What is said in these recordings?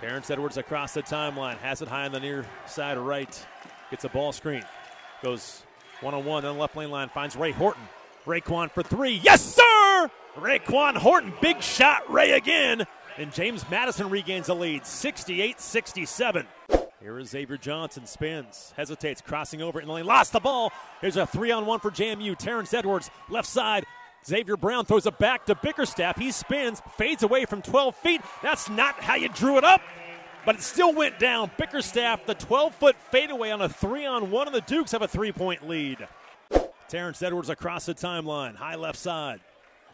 Terrence Edwards across the timeline, has it high on the near side right, gets a ball screen, goes one on one on the left lane line, finds Ray Horton. Raekwon for three. Yes, sir! Raekwon Horton, big shot, Ray again. And James Madison regains the lead, 68 67. Here is Xavier Johnson, spins, hesitates, crossing over in the lane, lost the ball. Here's a three on one for JMU. Terrence Edwards, left side. Xavier Brown throws it back to Bickerstaff. He spins, fades away from 12 feet. That's not how you drew it up, but it still went down. Bickerstaff, the 12 foot fadeaway on a three on one, and the Dukes have a three point lead. Terrence Edwards across the timeline, high left side.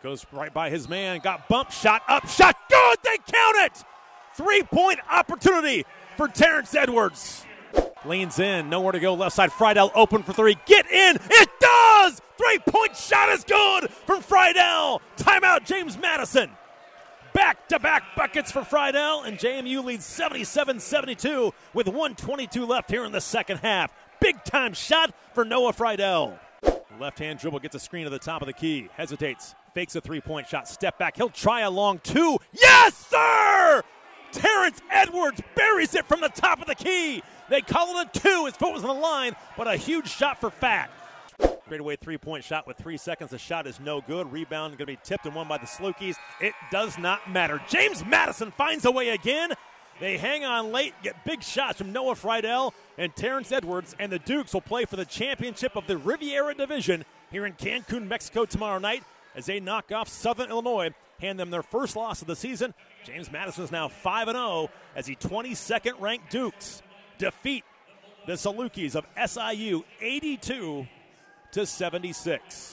Goes right by his man, got bump, shot up, shot, good, they count it! Three point opportunity for Terrence Edwards. Leans in, nowhere to go left side. Freidel open for three. Get in! It does! Three point shot is good from Freidel. Timeout, James Madison. Back to back buckets for Freidel, and JMU leads 77 72 with 122 left here in the second half. Big time shot for Noah Freidel. Left hand dribble gets a screen to the top of the key. Hesitates. Fakes a three point shot. Step back. He'll try a long two. Yes, sir! Terrence Edwards buries it from the top of the key. They call it a two. His foot was on the line, but a huge shot for Fat. Straightaway three point shot with three seconds. The shot is no good. Rebound going to be tipped and won by the Salukis. It does not matter. James Madison finds a way again. They hang on late, get big shots from Noah Freidel and Terrence Edwards, and the Dukes will play for the championship of the Riviera Division here in Cancun, Mexico tomorrow night as they knock off Southern Illinois, hand them their first loss of the season. James Madison is now 5 0 as the 22nd ranked Dukes defeat the Salukis of SIU 82 to 76.